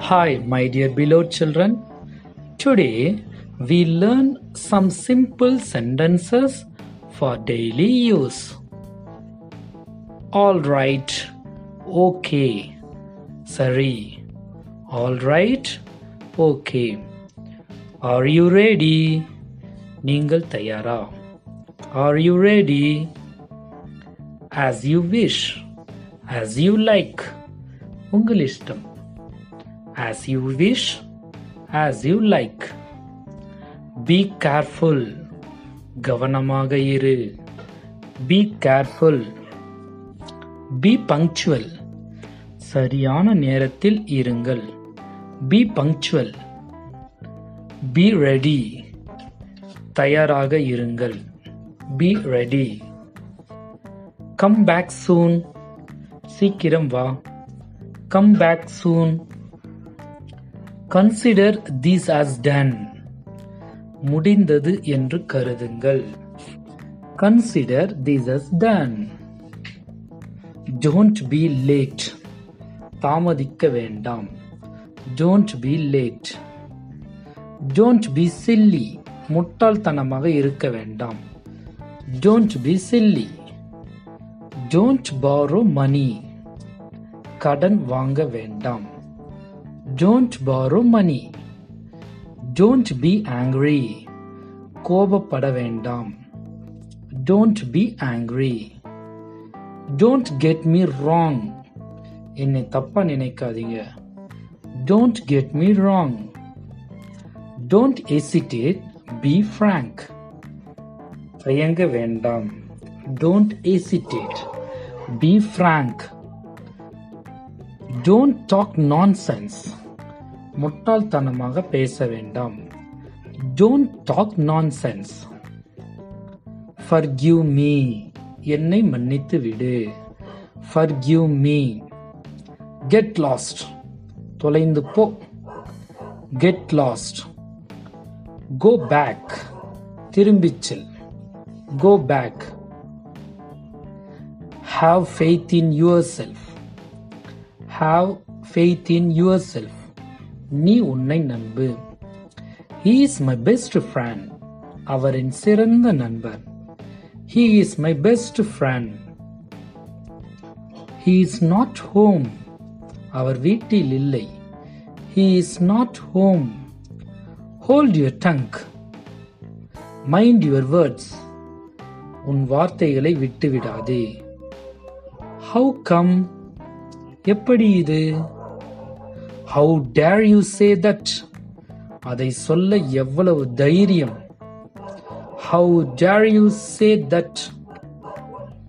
Hi, my dear beloved children. Today we learn some simple sentences for daily use. All right, okay, sorry. All right, okay. Are you ready? நீங்கள் தயாரா Are you ready? As you wish. As you like. உங்கள் இஷ்டம் as you wish, as you like. Be careful கவனமாக இரு be careful be punctual சரியான நேரத்தில் இருங்கள் B punctual B ready தயாராக இருங்கள் be ready come back soon சீக்கிரம் வா come back soon consider this as done முடிந்தது என்று கருதுங்கள் consider this as done don't be late தாமதிக்க வேண்டாம் don't be late don't be silly முட்டாள்தனமாக இருக்க வேண்டாம் don't be silly don't borrow money கடன் வாங்க வேண்டாம் Don't borrow money. Don't be angry. கோபப்பட வேண்டாம் Don't be angry. Don't get me wrong. என்னை தப்பா நினைக்காதீங்க Don't get me wrong. Don't hesitate. Be frank. தயங்க வேண்டாம் Don't hesitate. Be don't talk nonsense முட்டாள்தனமாக பேச வேண்டாம். Don't talk nonsense for forgive me என்னை மன்னித்து விடு. ஃபர்கிவ் மீ கெட் லாஸ்ட் தொலைந்து போ. கெட் லாஸ்ட் கோ பேக் திரும்பிச் செல். Go back have faith in yourself have faith in yourself நீ உன்னை நம்பு. He is my best friend அவரின் சிறந்த நண்பர். He is my best friend he is not home அவர் வீட்டில் இல்லை. He is not home hold your tongue mind your words உன் வார்த்தைகளை விட்டுவிடாதே. ஹவு கம் எப்படி இது? How dare you say that அதை சொல்ல எவ்வளவு தைரியம்? How dare you say that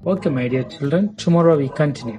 okay my dear children tomorrow we continue